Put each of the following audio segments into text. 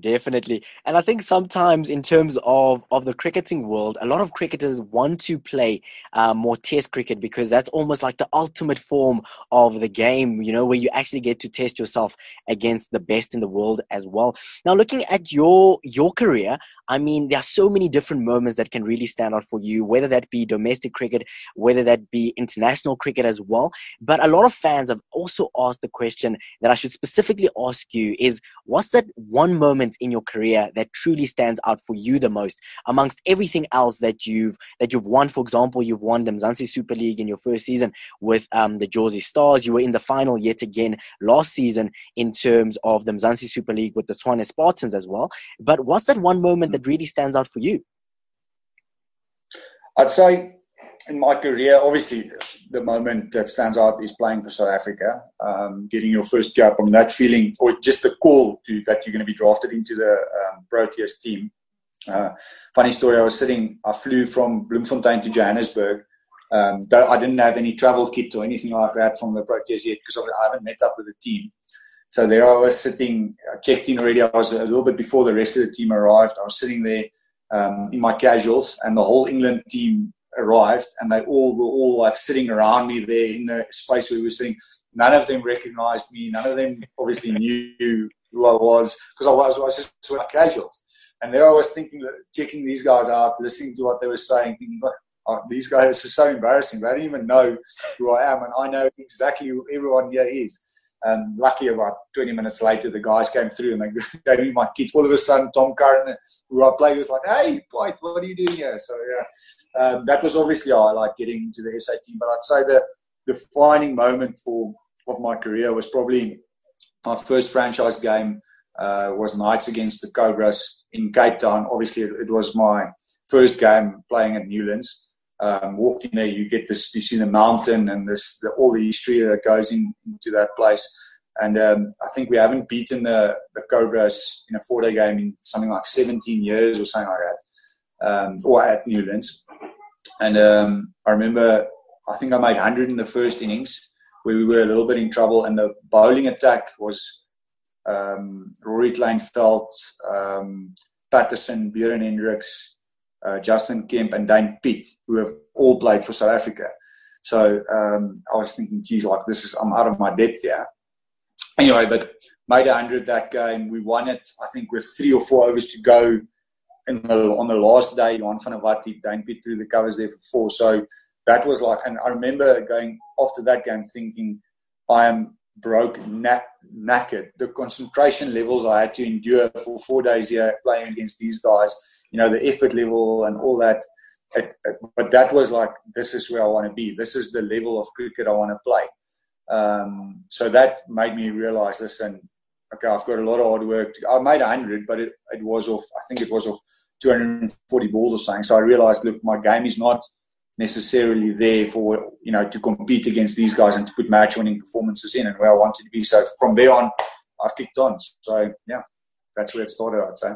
Definitely. And I think sometimes in terms of, of the cricketing world, a lot of cricketers want to play uh, more test cricket because that's almost like the ultimate form of the game, you know, where you actually get to test yourself against the best in the world as well. Now, looking at your your career, I mean, there are so many different moments that can really stand out for you, whether that be domestic cricket, whether that be international cricket as well. But a lot of fans have also asked the question that I should specifically ask you is what's that one moment in your career that truly stands out for you the most amongst everything else that you've that you've won? For example, you've won the Mzansi Super League in your first season with um, the Jozi Stars. You were in the final yet again last season in terms of the Mzansi Super League with the Tshwane Spartans as well. But what's that one moment that really stands out for you? I'd say in my career, obviously, the moment that stands out is playing for South Africa, um, getting your first cap. I mean, that feeling, or just the call to that you're going to be drafted into the um, Proteas team. Uh, funny story. I was sitting. I flew from Bloemfontein to Johannesburg. Um, I didn't have any travel kit or anything like that from the Proteas yet because I haven't met up with the team. So there I was sitting, I checked in already. I was a little bit before the rest of the team arrived. I was sitting there um, in my casuals, and the whole England team arrived, and they all were all like sitting around me there in the space where we were sitting. None of them recognized me. None of them obviously knew who I was because I was, I was just my casuals. And there I was thinking, checking these guys out, listening to what they were saying, thinking, oh, these guys, this is so embarrassing. They don't even know who I am, and I know exactly who everyone here is. And luckily, about 20 minutes later, the guys came through and they gave me my kit. All of a sudden, Tom Curran, who I played, was like, "Hey, Dwight, what are you doing here?" So yeah, um, that was obviously I like getting into the SA team. But I'd say the defining moment for of my career was probably my first franchise game uh, was Knights against the Cobras in Cape Town. Obviously, it, it was my first game playing at Newlands um, walked in there, you get this, you see the mountain and this, the, all the history that goes in, into that place. And um, I think we haven't beaten the, the Cobras in a four day game in something like 17 years or something like that, um, or at Newlands. And um, I remember, I think I made 100 in the first innings where we were a little bit in trouble, and the bowling attack was um, Rory Kleinveldt, um, Paterson, Beuran Hendricks, Justin Kemp, and Dane Piedt, who have all played for South Africa. So um, I was thinking, geez, like this is I'm out of my depth here. Anyway, but made a hundred that game. We won it, I think, with three or four overs to go. In the, on the last day, Johan Walt, Dane Piedt threw the covers there for four. So that was like, and I remember going after that game thinking, I am broke, knackered. The concentration levels I had to endure for four days here playing against these guys you know, the effort level and all that. It, it, but that was like, this is where I want to be. This is the level of cricket I want to play. Um, so that made me realize, listen, okay, I've got a lot of hard work. To, I made 100, but it, it was off, I think it was off 240 balls or something. So I realized, look, my game is not necessarily there for, you know, to compete against these guys and to put match winning performances in and where I wanted to be. So from there on, I kicked on. So yeah, that's where it started, I'd say.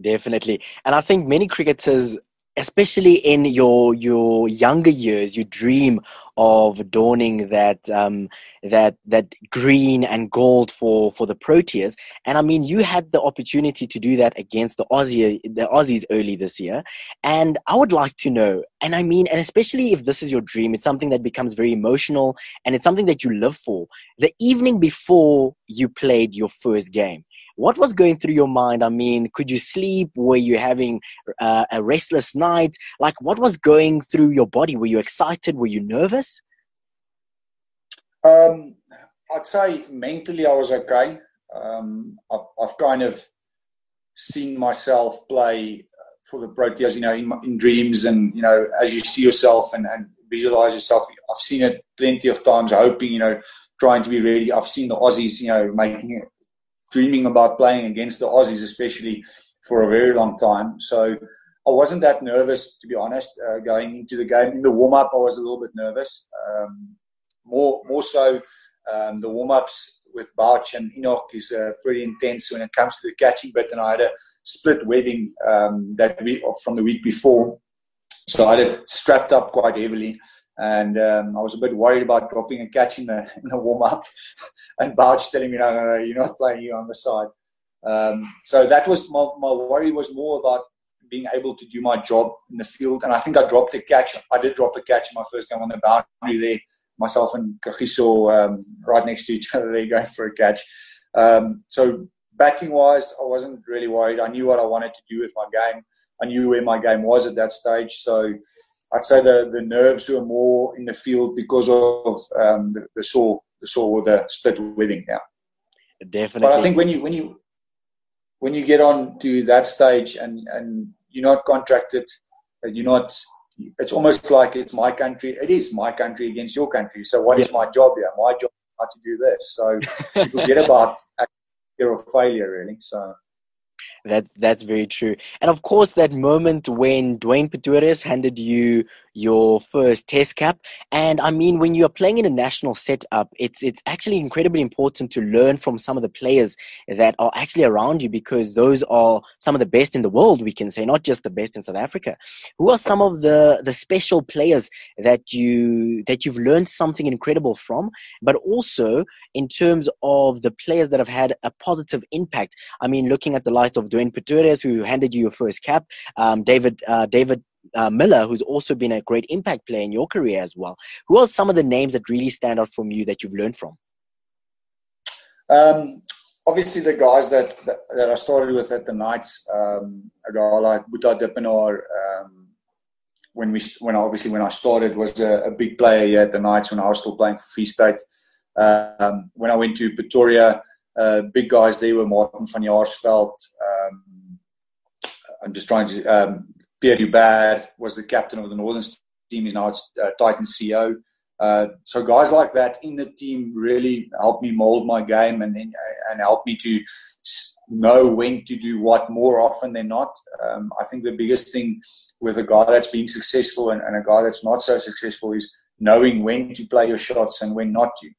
Definitely. And I think many cricketers, especially in your your younger years, you dream of donning that um, that that green and gold for for the Proteas. And I mean, you had the opportunity to do that against the Aussie the Aussies early this year. And I would like to know, and I mean, and especially if this is your dream, it's something that becomes very emotional and it's something that you live for. The evening before you played your first game what was going through your mind? I mean, could you sleep? Were you having uh, a restless night? Like, what was going through your body? Were you excited? Were you nervous? Um, I'd say mentally I was okay. Um, I've, I've, kind of seen myself play for the Proteas, you know, in, in dreams and, you know, as you see yourself and, and visualize yourself. I've seen it plenty of times, hoping, you know, trying to be ready. I've seen the Aussies, you know, making dreaming about playing against the Aussies, especially for a very long time. So I wasn't that nervous, to be honest, uh, going into the game. In the warm up, I was a little bit nervous. Um, more, more so, um, the warm ups with Bouch and Enoch is uh, pretty intense when it comes to the catching bit. And I had a split webbing um, that week from the week before, so I had it strapped up quite heavily and um, I was a bit worried about dropping and catching the, in the warm up, and Bouch telling me, "No, no, no, you're not playing. you on the side." Um, so that was my, my worry was more about being able to do my job in the field. And I think I dropped a catch. I did drop a catch in my first game on the boundary there. Myself and Kagiso um, right next to each other there going for a catch. Um, so batting wise, I wasn't really worried. I knew what I wanted to do with my game. I knew where my game was at that stage. So I'd say the, the nerves were more in the field because of um, the, the sore the or the split webbing. Yeah, definitely. But I think when you when you when you get on to that stage and and you're not contracted, you're not. It's almost like it's my country. It is my country against your country. So what yeah. is my job here? My job is not to do this. So you forget about fear of failure, really. So that's that's very true. And of course, that moment when Dwayne Pretorius handed you your first test cap. And I mean, when you're playing in a national setup, it's it's actually incredibly important to learn from some of the players that are actually around you because those are some of the best in the world. We can say not just the best in South Africa. Who are some of the the special players that you that you've learned something incredible from, but also in terms of the players that have had a positive impact. I mean, looking at the likes of Dwayne Pretorius, who handed you your first cap, um, David uh, David uh, Miller, who's also been a great impact player in your career as well. Who are some of the names that really stand out from you that you've learned from? Um, obviously, the guys that, that, that I started with at the Knights, um, a guy like Boeta Dippenaar, um, when we when obviously when I started was a, a, big player at the Knights when I was still playing for Free State. Um, when I went to Pretoria, uh, big guys there were Martin van Jaarsveld. Um, I'm just trying to um, Pierre Joubert was the captain of the Northern team. He's now uh, Titan CEO. Uh, so guys like that in the team really helped me mold my game and and help me to know when to do what more often than not. Um, I think the biggest thing with a guy that's being successful and, and, a guy that's not so successful is knowing when to play your shots and when not to.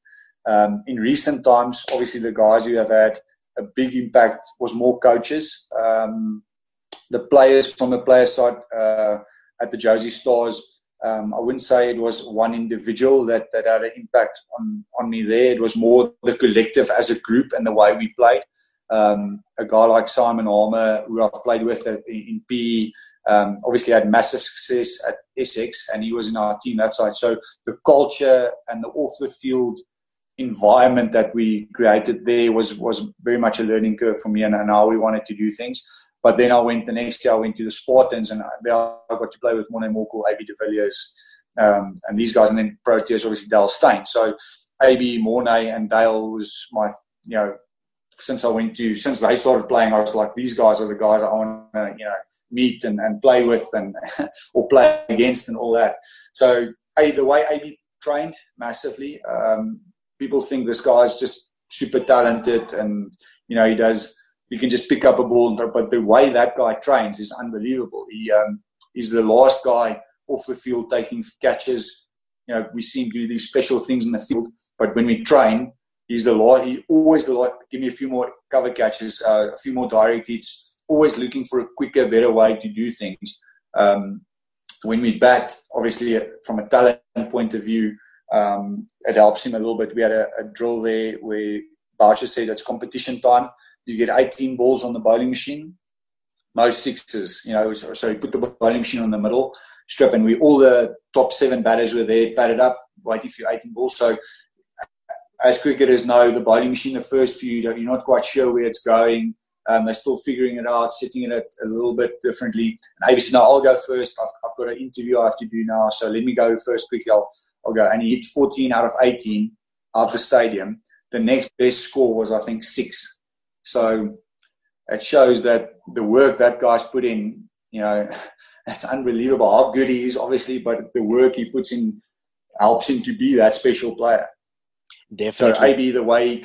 Um, in recent times, obviously the guys who have had a big impact was more coaches. Um, the players from the player side uh, at the Jozi Stars. Um, I wouldn't say it was one individual that, that had an impact on, on me there. It was more the collective as a group and the way we played. Um, a guy like Simon Harmer, who I've played with in, PE, um, obviously had massive success at Essex, and he was in our team that side. So the culture and the off the field environment that we created there was was very much a learning curve for me and, and how we wanted to do things. But then I went the next year. I went to the Spartans, and there I got to play with Morne Morkel, AB de Villiers, um, and these guys, and then Proteas, obviously Dale Steyn. So AB Morne and Dale was my, you know, since I went to since they started playing, I was like, these guys are the guys I want to, you know, meet and, and play with and or play against and all that. So hey, the way AB trained massively. Um, people think this guy's just super talented and you know he does you can just pick up a ball. But the way that guy trains is unbelievable. He um, he's the last guy off the field taking catches. You know, we see him do these special things in the field, but when we train, he's the last. He always the. Give me a few more cover catches, uh, a few more direct hits. Always looking for a quicker, better way to do things. Um, when we bat, obviously from a talent point of view, um, it helps him a little bit. We had a, a drill there where Boucher said it's competition time you get 18 balls on the bowling machine, most sixes. You know, so, so you put the bowling machine on the middle strip, and we all the top seven batters were there, batted up, waiting for 18 balls. So as cricketers know, the bowling machine, the first few, you're not quite sure where it's going. Um, they're still figuring it out, setting it a little bit differently. And ABC, now I'll go first. I've, I've got an interview I have to do now, so let me go first quickly. I'll, I'll go. And he hit 14 out of 18 at the stadium. The next best score was, I think, six. So it shows that the work that guy's put in, you know, that's unbelievable how good he is, obviously, but the work he puts in helps him to be that special player. Definitely. So AB the way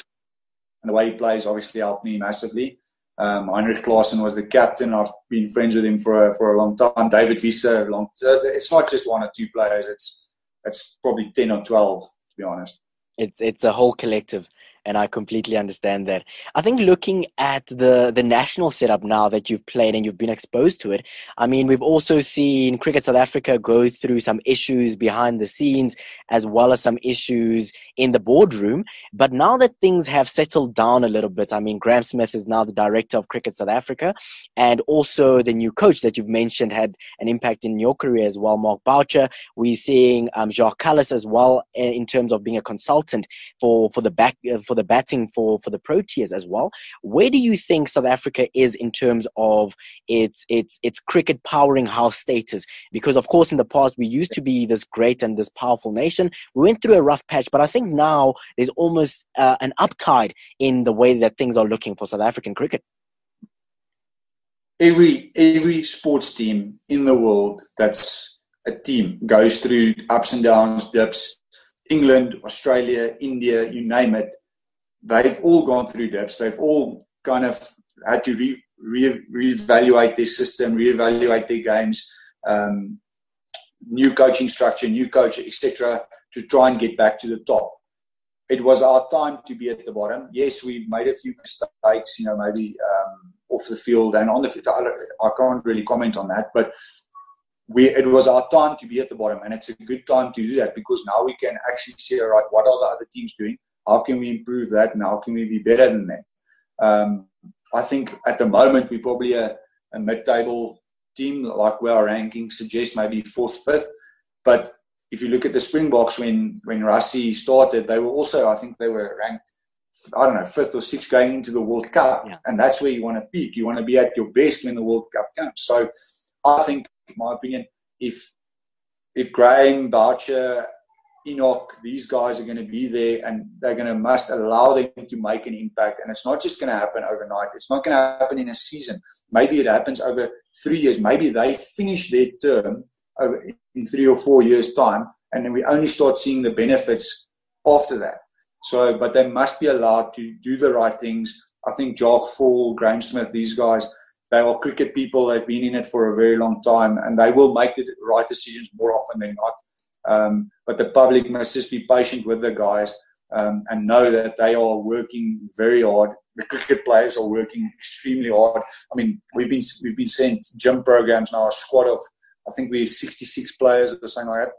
and the way he plays obviously helped me massively. Um, Heinrich Klaasen was the captain. I've been friends with him for a, for a long time. David Wiese, long. So it's not just one or two players. It's it's probably ten or twelve to be honest. It's it's a whole collective and I completely understand that. I think looking at the the national setup now that you've played and you've been exposed to it, I mean, we've also seen Cricket South Africa go through some issues behind the scenes as well as some issues in the boardroom. But now that things have settled down a little bit, I mean, Graeme Smith is now the director of Cricket South Africa, and also the new coach that you've mentioned had an impact in your career as well, Mark Boucher. We're seeing um, Jacques Kallis as well eh, in terms of being a consultant for for the back uh, for the batting for for the Proteas as well. Where do you think South Africa is in terms of its its its cricket powering house status? Because of course in the past we used to be this great and this powerful nation. We went through a rough patch, but I think now there's almost uh, an uptide in the way that things are looking for South African cricket. Every every sports team in the world that's a team goes through ups and downs, dips. England, Australia, India, you name it, they've all gone through dips. They've all kind of had to re, re, reevaluate their system, reevaluate their games, um, new coaching structure, new coach, etc., to try and get back to the top. It was our time to be at the bottom. Yes, we've made a few mistakes, you know, maybe um, off the field and on the field. I, I can't really comment on that, but we it was our time to be at the bottom, and it's a good time to do that because now we can actually see, right, what are the other teams doing? How can we improve that, and how can we be better than them? Um, I think at the moment we're probably a, a mid-table team, like where our rankings suggest, maybe fourth, fifth. But if you look at the Springboks when when Rassie started, they were also, I think, they were ranked, I don't know, fifth or sixth going into the World Cup, yeah. and that's where you want to peak. You want to be at your best when the World Cup comes. So I think in my opinion, if if Graeme, Boucher, Enoch, these guys are going to be there and they're going to must allow them to make an impact. And it's not just going to happen overnight. It's not going to happen in a season. Maybe it happens over three years. Maybe they finish their term over in three or four years' time, and then we only start seeing the benefits after that. So, but they must be allowed to do the right things. I think Jacques Faul, Graeme Smith, these guys, they are cricket people. They've been in it for a very long time, and they will make the right decisions more often than not. Um, but the public must just be patient with the guys um, and know that they are working very hard. The cricket players are working extremely hard. I mean, we've been we've been sent gym programs now. A squad of I think we're 66 players or something like that.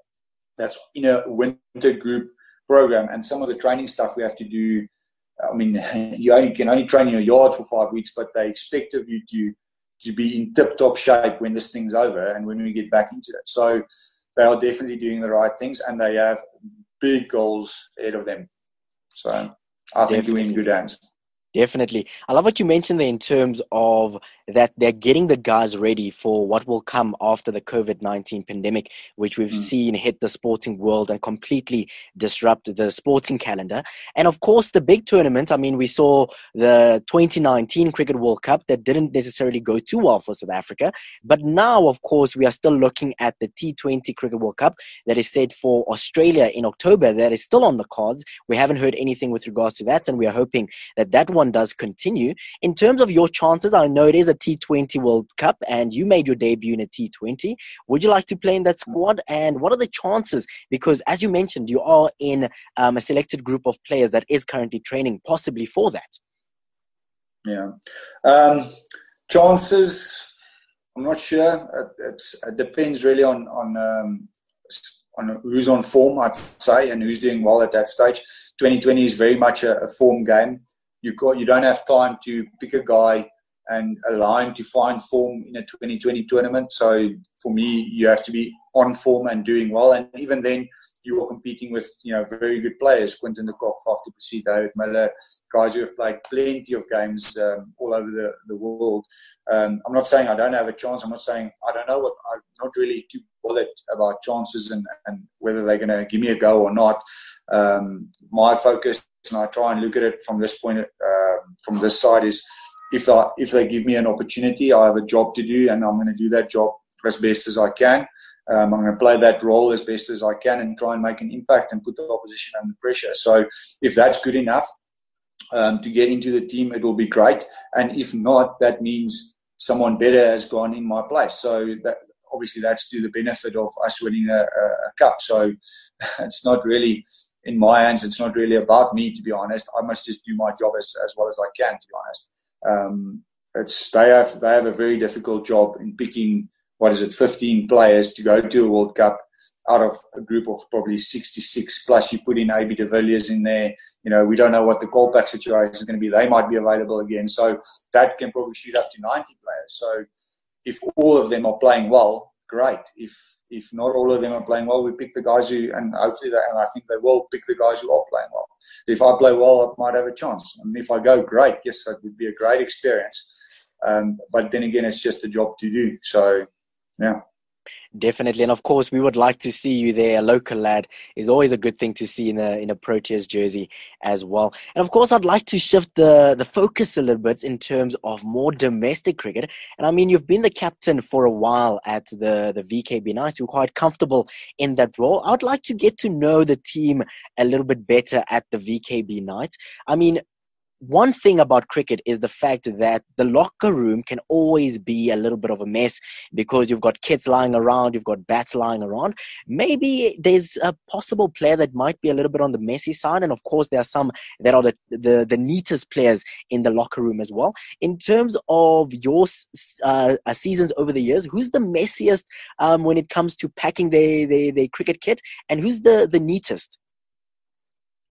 That's in a winter group program, and some of the training stuff we have to do. I mean, you only can only train in your yard for five weeks, but they expect of you to to be in tip top shape when this thing's over and when we get back into it. So they are definitely doing the right things and they have big goals ahead of them. So I definitely. think we're in good hands. Definitely. I love what you mentioned there in terms of that they're getting the guys ready for what will come after the COVID 19 pandemic, which we've mm. seen hit the sporting world and completely disrupt the sporting calendar. And of course, the big tournament. I mean, we saw the 2019 Cricket World Cup that didn't necessarily go too well for South Africa. But now, of course, we are still looking at the T20 Cricket World Cup that is set for Australia in October. That is still on the cards. We haven't heard anything with regards to that, and we are hoping that that one does continue. In terms of your chances, I know it is a T20 World Cup and you made your debut in a T20. Would you like to play in that squad? And what are the chances? Because as you mentioned, you are in um, a selected group of players that is currently training possibly for that. Yeah. Um, chances, I'm not sure. It's, it depends really on, on, um, on who's on form, I'd say, and who's doing well at that stage. 2020 is very much a, a form game. You, got, you don't have time to pick a guy and align to find form in a 2020 tournament. So for me, you have to be on form and doing well. And even then, you are competing with you know very good players, Quinton de Kock, Faf du Plessis, David Miller, guys who have played plenty of games um, all over the, the world. Um, I'm not saying I don't have a chance. I'm not saying I don't know what. I'm not really too bothered about chances and, and whether they're going to give me a go or not. Um, my focus, and I try and look at it from this point, uh, from this side, is if I, if they give me an opportunity, I have a job to do, and I'm going to do that job as best as I can. Um, I'm going to play that role as best as I can and try and make an impact and put the opposition under pressure. So if that's good enough um, to get into the team, it will be great. And if not, that means someone better has gone in my place. So that, obviously that's to the benefit of us winning a, a, cup. So it's not really in my hands. It's not really about me, to be honest. I must just do my job as, as well as I can, to be honest. Um, it's they have they have a very difficult job in picking what is it, 15 players to go to a World Cup out of a group of probably 66 plus you put in AB de Villiers in there. You know, we don't know what the call back situation is going to be. They might be available again. So that can probably shoot up to 90 players. So if all of them are playing well, great. If if not all of them are playing well, we pick the guys who, and hopefully, they, and I think they will pick the guys who are playing well. If I play well, I might have a chance. And if I go great, yes, that would be a great experience. Um, but then again, it's just a job to do. So, yeah. Definitely, and of course, we would like to see you there. A local lad is always a good thing to see in a in a Proteas jersey as well. And of course, I'd like to shift the the focus a little bit in terms of more domestic cricket. And I mean, you've been the captain for a while at the the VKB Knights. You're quite comfortable in that role. I'd like to get to know the team a little bit better at the VKB Knights. I mean, one thing about cricket is the fact that the locker room can always be a little bit of a mess because you've got kids lying around, you've got bats lying around. Maybe there's a possible player that might be a little bit on the messy side, and of course there are some that are the the, the neatest players in the locker room as well. In terms of your uh, uh, seasons over the years, who's the messiest um, when it comes to packing their, their their cricket kit, and who's the the neatest?